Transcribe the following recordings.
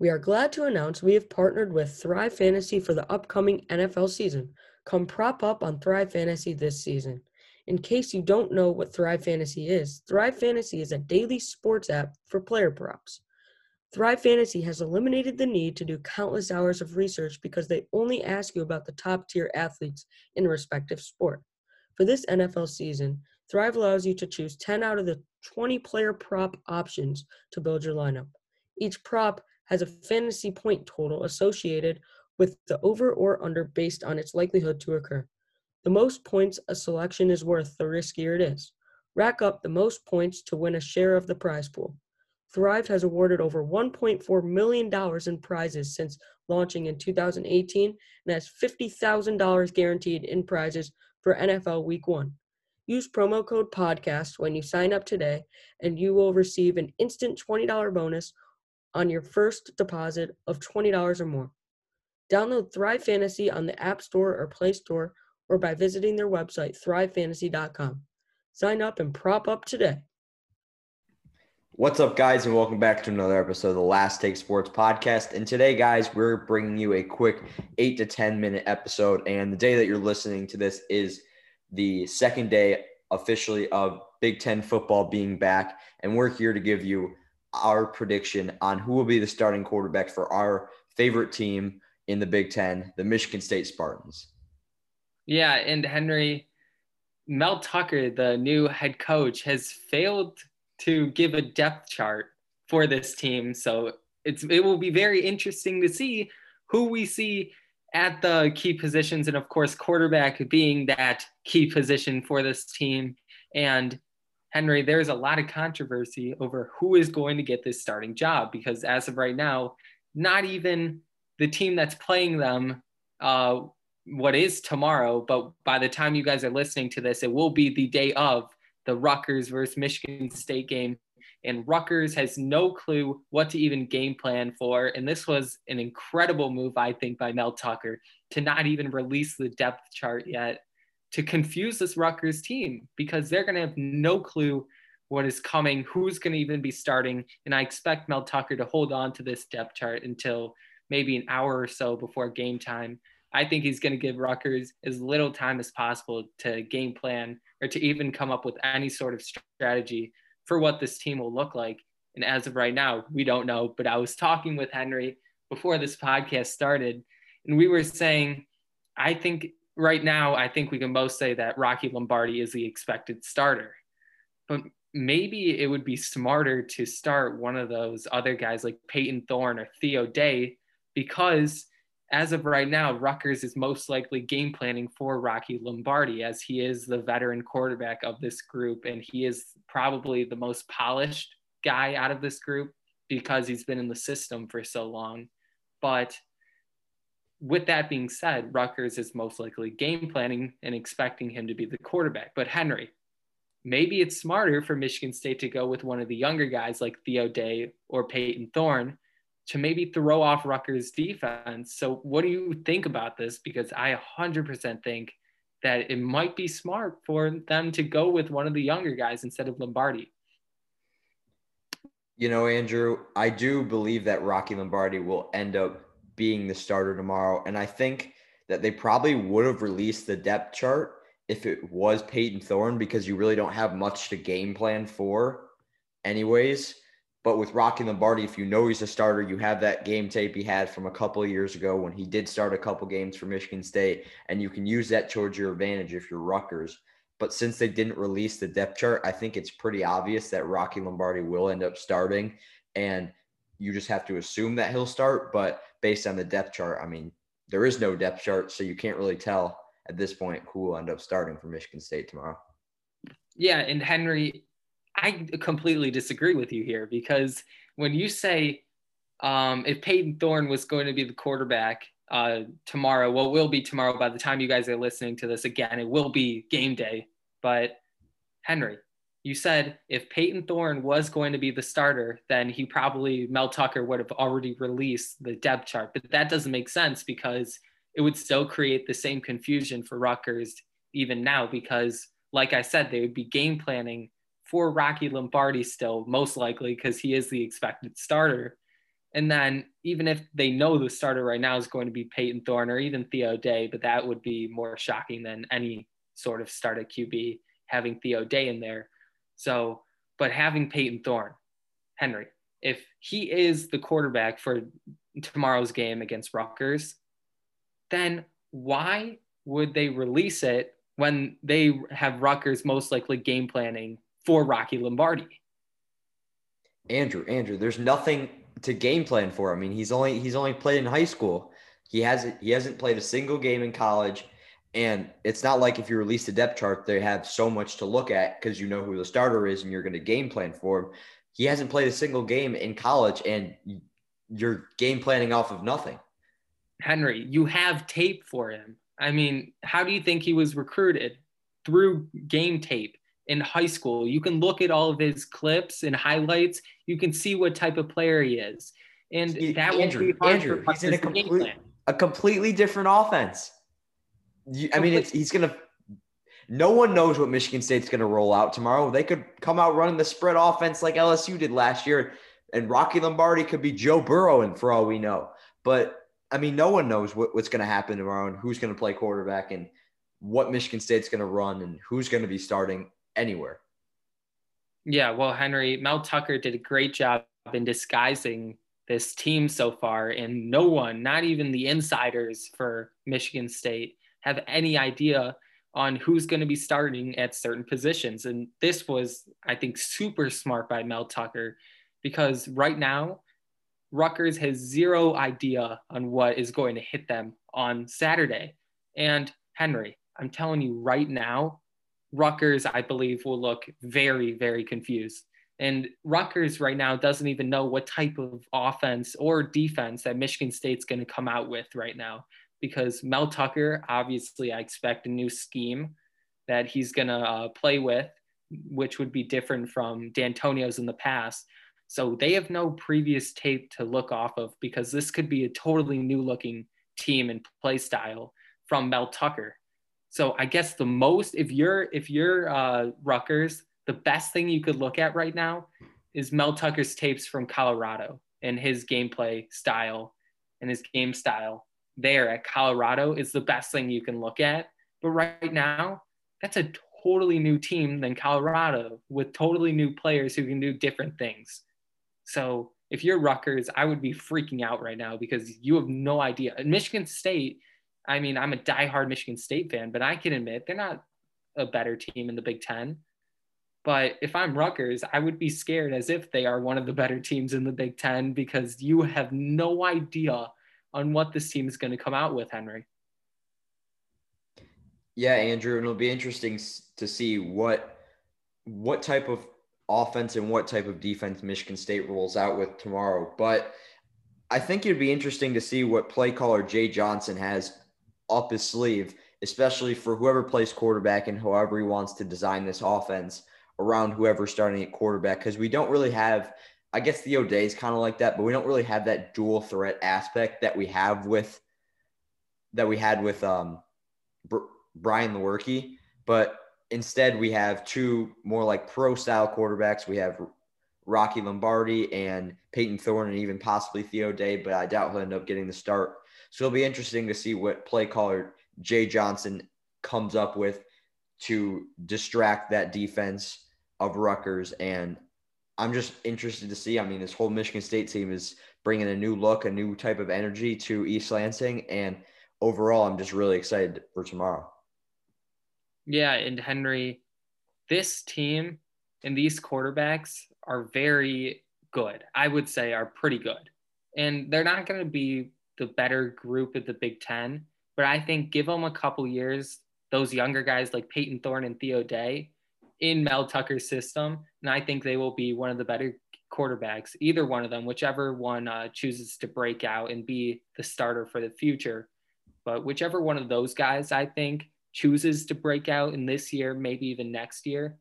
We are glad to announce we have partnered with Thrive Fantasy for the upcoming NFL season. Come prop up on Thrive Fantasy this season. In case you don't know what Thrive Fantasy is, Thrive Fantasy is a daily sports app for player props. Thrive Fantasy has eliminated the need to do countless hours of research because they only ask you about the top tier athletes in a respective sport. For this NFL season, Thrive allows you to choose 10 out of the 20 player prop options to build your lineup. Each prop has a fantasy point total associated with the over or under based on its likelihood to occur. The most points a selection is worth, the riskier it is. Rack up the most points to win a share of the prize pool. Thrive has awarded over $1.4 million in prizes since launching in 2018 and has $50,000 guaranteed in prizes for NFL Week 1. Use promo code PODCAST when you sign up today, and you will receive an instant $20 bonus on your first deposit of $20 or more. Download Thrive Fantasy on the App Store or Play Store or by visiting their website, thrivefantasy.com. Sign up and prop up today. What's up, guys, and welcome back to another episode of the Last Take Sports podcast. And today, guys, we're bringing you a quick eight to 10 minute episode. And the day that you're listening to this is the second day officially of Big Ten football being back. And we're here to give you our prediction on who will be the starting quarterback for our favorite team in the Big Ten, the Michigan State Spartans. Yeah. And Henry, Mel Tucker, the new head coach, has failed to give a depth chart for this team. So it's it will be very interesting to see who we see at the key positions, and of course, quarterback being that key position for this team. And Henry, there's a lot of controversy over who is going to get this starting job because as of right now, not even the team that's playing them uh, what is tomorrow, but by the time you guys are listening to this, it will be the day of the Rutgers versus Michigan State game. And Rutgers has no clue what to even game plan for. And this was an incredible move, I think, by Mel Tucker to not even release the depth chart yet to confuse this Rutgers team because they're going to have no clue what is coming, who's going to even be starting. And I expect Mel Tucker to hold on to this depth chart until maybe an hour or so before game time. I think he's going to give Rutgers as little time as possible to game plan or to even come up with any sort of strategy for what this team will look like. And as of right now, we don't know. But I was talking with Henry before this podcast started, and we were saying, I think right now, I think we can both say that Rocky Lombardi is the expected starter. But maybe it would be smarter to start one of those other guys like Payton Thorne or Theo Day because as of right now, Rutgers is most likely game planning for Rocky Lombardi as he is the veteran quarterback of this group. And he is probably the most polished guy out of this group because he's been in the system for so long. But with that being said, Rutgers is most likely game planning and expecting him to be the quarterback. But Henry, maybe it's smarter for Michigan State to go with one of the younger guys like Theo Day or Payton Thorne to maybe throw off Rutgers defense. So what do you think about this? Because I 100% think that it might be smart for them to go with one of the younger guys instead of Lombardi. You know, Andrew, I do believe that Rocky Lombardi will end up being the starter tomorrow. And I think that they probably would have released the depth chart if it was Payton Thorne because you really don't have much to game plan for, anyways. But with Rocky Lombardi, if you know he's a starter, you have that game tape he had from a couple of years ago when he did start a couple games for Michigan State, and you can use that towards your advantage if you're Rutgers. But since they didn't release the depth chart, I think it's pretty obvious that Rocky Lombardi will end up starting. And you just have to assume that he'll start. But based on the depth chart, I mean, there is no depth chart, so you can't really tell at this point who will end up starting for Michigan State tomorrow. Yeah, and Henry, I completely disagree with you here because when you say um, if Payton Thorne was going to be the quarterback uh, tomorrow, well, will be tomorrow by the time you guys are listening to this again, it will be game day. But Henry, you said if Payton Thorne was going to be the starter, then he probably, Mel Tucker would have already released the depth chart. But that doesn't make sense because it would still create the same confusion for Rutgers even now because, like I said, they would be game planning for Rocky Lombardi still, most likely because he is the expected starter. And then even if they know the starter right now is going to be Payton Thorne or even Theo Day, but that would be more shocking than any sort of start at QB having Theo Day in there. So, but having Payton Thorne, Henry, if he is the quarterback for tomorrow's game against Rutgers, then why would they release it when they have Rutgers most likely game planning for Rocky Lombardi? Andrew, Andrew, there's nothing to game plan for. I mean, he's only he's only played in high school. He hasn't he hasn't played a single game in college. And it's not like if you release the depth chart, they have so much to look at because you know who the starter is and you're going to game plan for him. He hasn't played a single game in college and you're game planning off of nothing. Henry, you have tape for him. I mean, how do you think he was recruited? Through game tape in high school. You can look at all of his clips and highlights. You can see what type of player he is. And that Andrew, be hard Andrew, he's in a, complete, a completely different offense. You, I mean, it's, he's going to no one knows what Michigan State's going to roll out tomorrow. They could come out running the spread offense like LSU did last year, and Rocky Lombardi could be Joe Burrow, and for all we know. But I mean, no one knows what, what's going to happen tomorrow and who's going to play quarterback and what Michigan State's going to run and who's going to be starting anywhere. Yeah, well, Henry, Mel Tucker did a great job in disguising this team so far, and no one, not even the insiders for Michigan State, have any idea on who's going to be starting at certain positions. And this was, I think, super smart by Mel Tucker because right now, Rutgers has zero idea on what is going to hit them on Saturday. And Henry, I'm telling you right now, Rutgers, I believe, will look very, very confused. And Rutgers right now doesn't even know what type of offense or defense that Michigan State's going to come out with right now because Mel Tucker, obviously, I expect a new scheme that he's going to uh, play with, which would be different from Dantonio's in the past. So they have no previous tape to look off of because this could be a totally new looking team and play style from Mel Tucker. So I guess the most, if you're if you're uh, Rutgers, the best thing you could look at right now is Mel Tucker's tapes from Colorado and his gameplay style and his game style there at Colorado is the best thing you can look at. But right now, that's a totally new team than Colorado with totally new players who can do different things. So if you're Rutgers, I would be freaking out right now because you have no idea. And Michigan State, I mean, I'm a diehard Michigan State fan, but I can admit they're not a better team in the Big Ten. But if I'm Rutgers, I would be scared as if they are one of the better teams in the Big Ten because you have no idea on what this team is going to come out with, Henry. Yeah, Andrew, and it'll be interesting to see what what type of offense and what type of defense Michigan State rolls out with tomorrow. But I think it'd be interesting to see what play caller Jay Johnson has up his sleeve, especially for whoever plays quarterback and however he wants to design this offense around whoever's starting at quarterback. Because we don't really have I guess Theo Day is kind of like that, but we don't really have that dual threat aspect that we have with that we had with um, Br- Brian Lewerke. But instead, we have two more like pro style quarterbacks. We have Rocky Lombardi and Payton Thorne, and even possibly Theo Day, but I doubt he'll end up getting the start. So it'll be interesting to see what play caller Jay Johnson comes up with to distract that defense of Rutgers and I'm just interested to see. I mean, this whole Michigan State team is bringing a new look, a new type of energy to East Lansing, and overall, I'm just really excited for tomorrow. Yeah, and Henry, this team and these quarterbacks are very good. I would say are pretty good, and they're not going to be the better group of the Big Ten, but I think give them a couple years. Those younger guys like Payton Thorne and Theo Day, in Mel Tucker's system, and I think they will be one of the better quarterbacks, either one of them, whichever one uh, chooses to break out and be the starter for the future. But whichever one of those guys, I think, chooses to break out in this year, maybe even next year,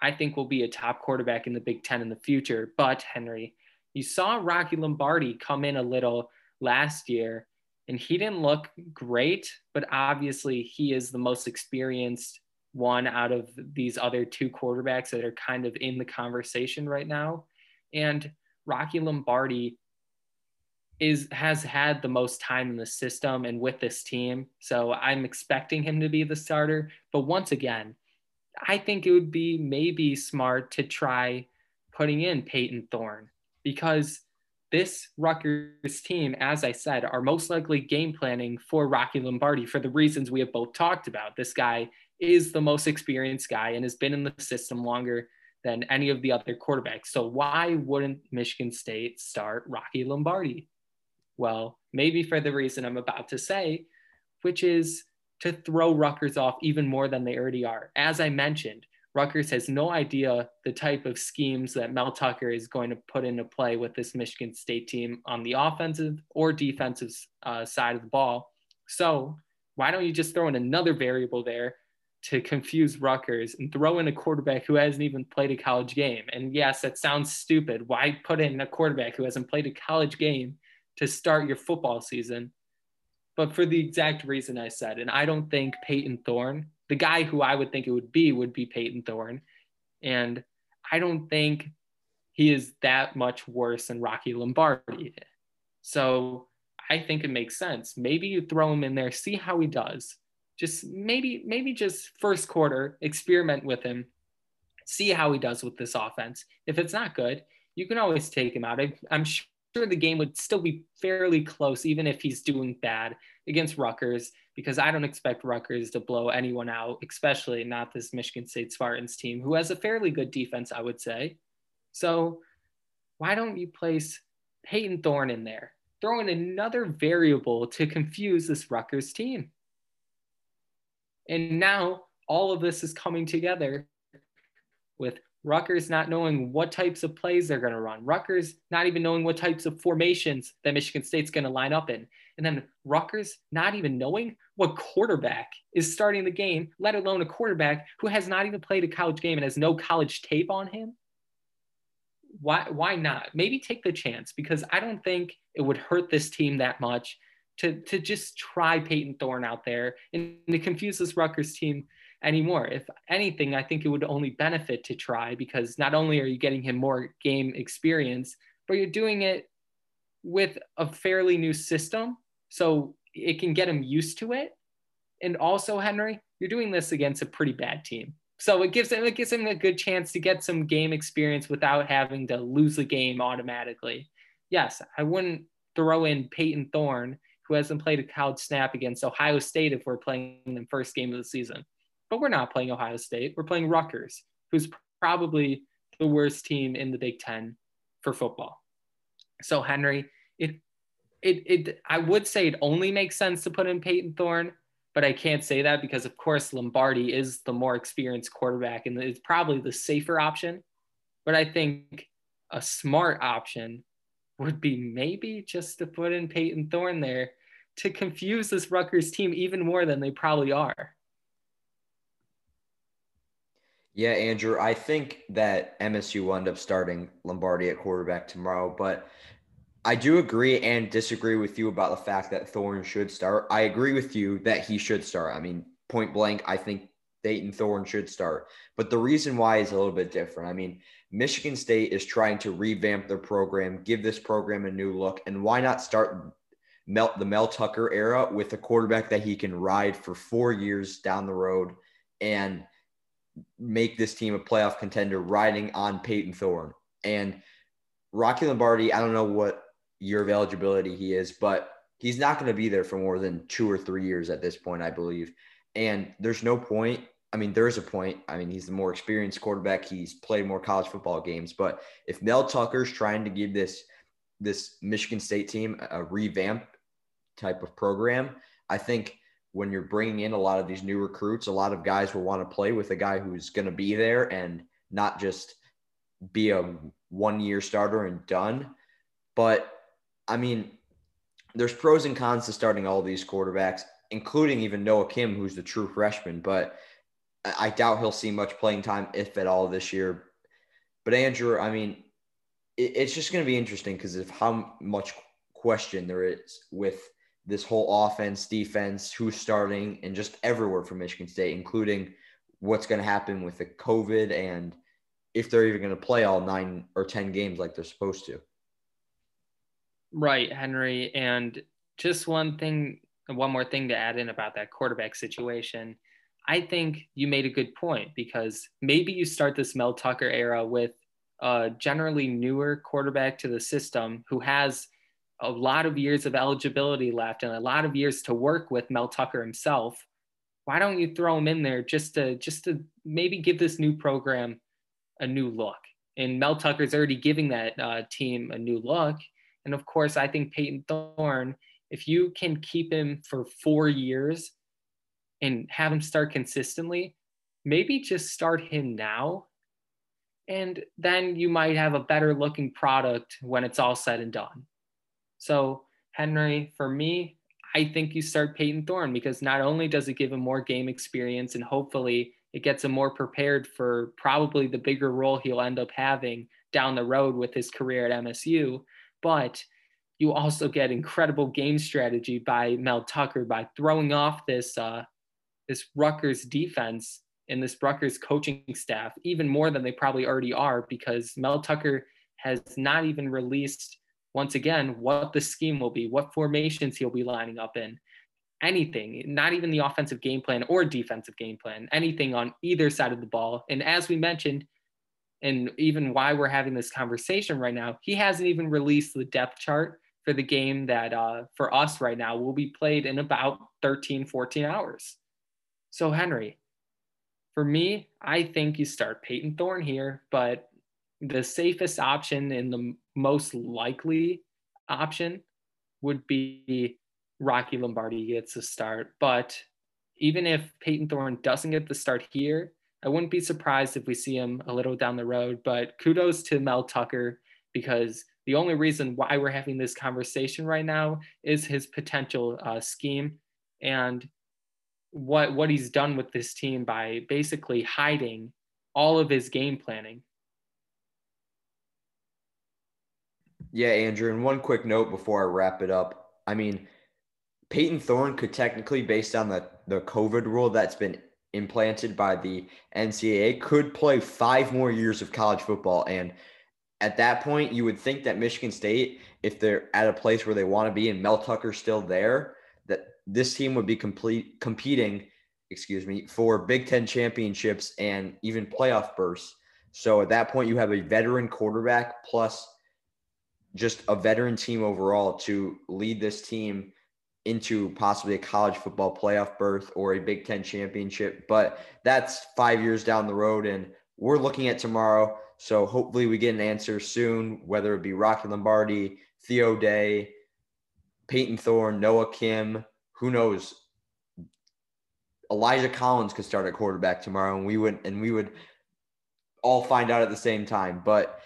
I think will be a top quarterback in the Big Ten in the future. But Henry, you saw Rocky Lombardi come in a little last year, and he didn't look great, but obviously he is the most experienced one out of these other two quarterbacks that are kind of in the conversation right now. And Rocky Lombardi, is has had the most time in the system and with this team. So I'm expecting him to be the starter. But once again, I think it would be maybe smart to try putting in Payton Thorne because this Rutgers team, as I said, are most likely game planning for Rocky Lombardi for the reasons we have both talked about. This guy is the most experienced guy and has been in the system longer than any of the other quarterbacks. So why wouldn't Michigan State start Rocky Lombardi? Well, maybe for the reason I'm about to say, which is to throw Rutgers off even more than they already are. As I mentioned, Rutgers has no idea the type of schemes that Mel Tucker is going to put into play with this Michigan State team on the offensive or defensive uh, side of the ball. So, why don't you just throw in another variable there to confuse Rutgers and throw in a quarterback who hasn't even played a college game? And yes, that sounds stupid. Why put in a quarterback who hasn't played a college game to start your football season. But for the exact reason I said, and I don't think Payton Thorne, the guy who I would think it would be, would be Payton Thorne. And I don't think he is that much worse than Rocky Lombardi. So I think it makes sense. Maybe you throw him in there, see how he does. Just maybe, maybe just first quarter, experiment with him, see how he does with this offense. If it's not good, you can always take him out. I, am sure sure the game would still be fairly close, even if he's doing bad against Rutgers, because I don't expect Rutgers to blow anyone out, especially not this Michigan State Spartans team, who has a fairly good defense, I would say. So why don't you place Payton Thorne in there? Throw in another variable to confuse this Rutgers team. And now all of this is coming together with Rutgers not knowing what types of plays they're going to run. Rutgers not even knowing what types of formations that Michigan State's going to line up in. And then Rutgers not even knowing what quarterback is starting the game, let alone a quarterback who has not even played a college game and has no college tape on him. Why, why not? Maybe take the chance because I don't think it would hurt this team that much to, to just try Payton Thorne out there and to confuse this Rutgers team anymore. If anything, I think it would only benefit to try because not only are you getting him more game experience, but you're doing it with a fairly new system. So it can get him used to it. And also, Henry, you're doing this against a pretty bad team. So it gives him it gives him a good chance to get some game experience without having to lose the game automatically. Yes, I wouldn't throw in Payton Thorne, who hasn't played a college snap against Ohio State if we're playing the first game of the season but we're not playing Ohio State. We're playing Rutgers, who's probably the worst team in the Big Ten for football. So Henry, it it it I would say it only makes sense to put in Payton Thorne, but I can't say that because of course Lombardi is the more experienced quarterback and it's probably the safer option. But I think a smart option would be maybe just to put in Payton Thorne there to confuse this Rutgers team even more than they probably are. Yeah, Andrew, I think that MSU will end up starting Lombardi at quarterback tomorrow, but I do agree and disagree with you about the fact that Thorne should start. I agree with you that he should start. I mean, point blank, I think Payton Thorne should start. But the reason why is a little bit different. I mean, Michigan State is trying to revamp their program, give this program a new look, and why not start the Mel Tucker era with a quarterback that he can ride for four years down the road and make this team a playoff contender riding on Payton Thorne. And Rocky Lombardi, I don't know what year of eligibility he is, but he's not going to be there for more than two or three years at this point, I believe. And there's no point. I mean, there's a point. I mean, he's the more experienced quarterback. He's played more college football games. But if Mel Tucker's trying to give this this Michigan State team a revamp type of program, I think when you're bringing in a lot of these new recruits, a lot of guys will want to play with a guy who's going to be there and not just be a one year starter and done. But I mean, there's pros and cons to starting all these quarterbacks, including even Noah Kim, who's the true freshman. But I doubt he'll see much playing time, if at all, this year. But Andrew, I mean, it's just going to be interesting because of how much question there is with this whole offense, defense, who's starting, and just everywhere for Michigan State, including what's going to happen with the COVID and if they're even going to play all nine or 10 games like they're supposed to. Right, Henry. And just one thing, one more thing to add in about that quarterback situation. I think you made a good point because maybe you start this Mel Tucker era with a generally newer quarterback to the system who has a lot of years of eligibility left and a lot of years to work with Mel Tucker himself. Why don't you throw him in there just to just to maybe give this new program a new look? And Mel Tucker's already giving that uh, team a new look. And of course, I think Payton Thorne, if you can keep him for four years and have him start consistently, maybe just start him now. And then you might have a better looking product when it's all said and done. So, Henry, for me, I think you start Payton Thorne because not only does it give him more game experience and hopefully it gets him more prepared for probably the bigger role he'll end up having down the road with his career at MSU, but you also get incredible game strategy by Mel Tucker by throwing off this uh, this Rutgers defense and this Rutgers coaching staff even more than they probably already are because Mel Tucker has not even released once again, what the scheme will be, what formations he'll be lining up in, anything, not even the offensive game plan or defensive game plan, anything on either side of the ball. And as we mentioned, and even why we're having this conversation right now, he hasn't even released the depth chart for the game that uh, for us right now will be played in about 13, 14 hours. So, Henry, for me, I think you start Payton Thorne here, but the safest option and the most likely option would be Rocky Lombardi gets a start. But even if Payton Thorne doesn't get the start here, I wouldn't be surprised if we see him a little down the road. But kudos to Mel Tucker because the only reason why we're having this conversation right now is his potential uh, scheme and what what he's done with this team by basically hiding all of his game planning Yeah, Andrew. And one quick note before I wrap it up. I mean, Payton Thorne could technically, based on the, the COVID rule that's been implanted by the NCAA, could play five more years of college football. And at that point, you would think that Michigan State, if they're at a place where they want to be and Mel Tucker's still there, that this team would be complete competing, excuse me, for Big Ten championships and even playoff bursts. So at that point, you have a veteran quarterback plus just a veteran team overall to lead this team into possibly a college football playoff berth or a Big Ten championship. But that's five years down the road, and we're looking at tomorrow. So hopefully we get an answer soon, whether it be Rocky Lombardi, Theo Day, Payton Thorne, Noah Kim, who knows. Elijah Collins could start at quarterback tomorrow, and we would and we would all find out at the same time. But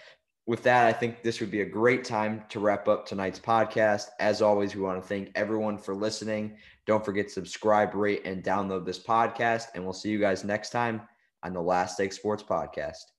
with that, I think this would be a great time to wrap up tonight's podcast. As always, we want to thank everyone for listening. Don't forget to subscribe, rate, and download this podcast. And we'll see you guys next time on the Last Take Sports Podcast.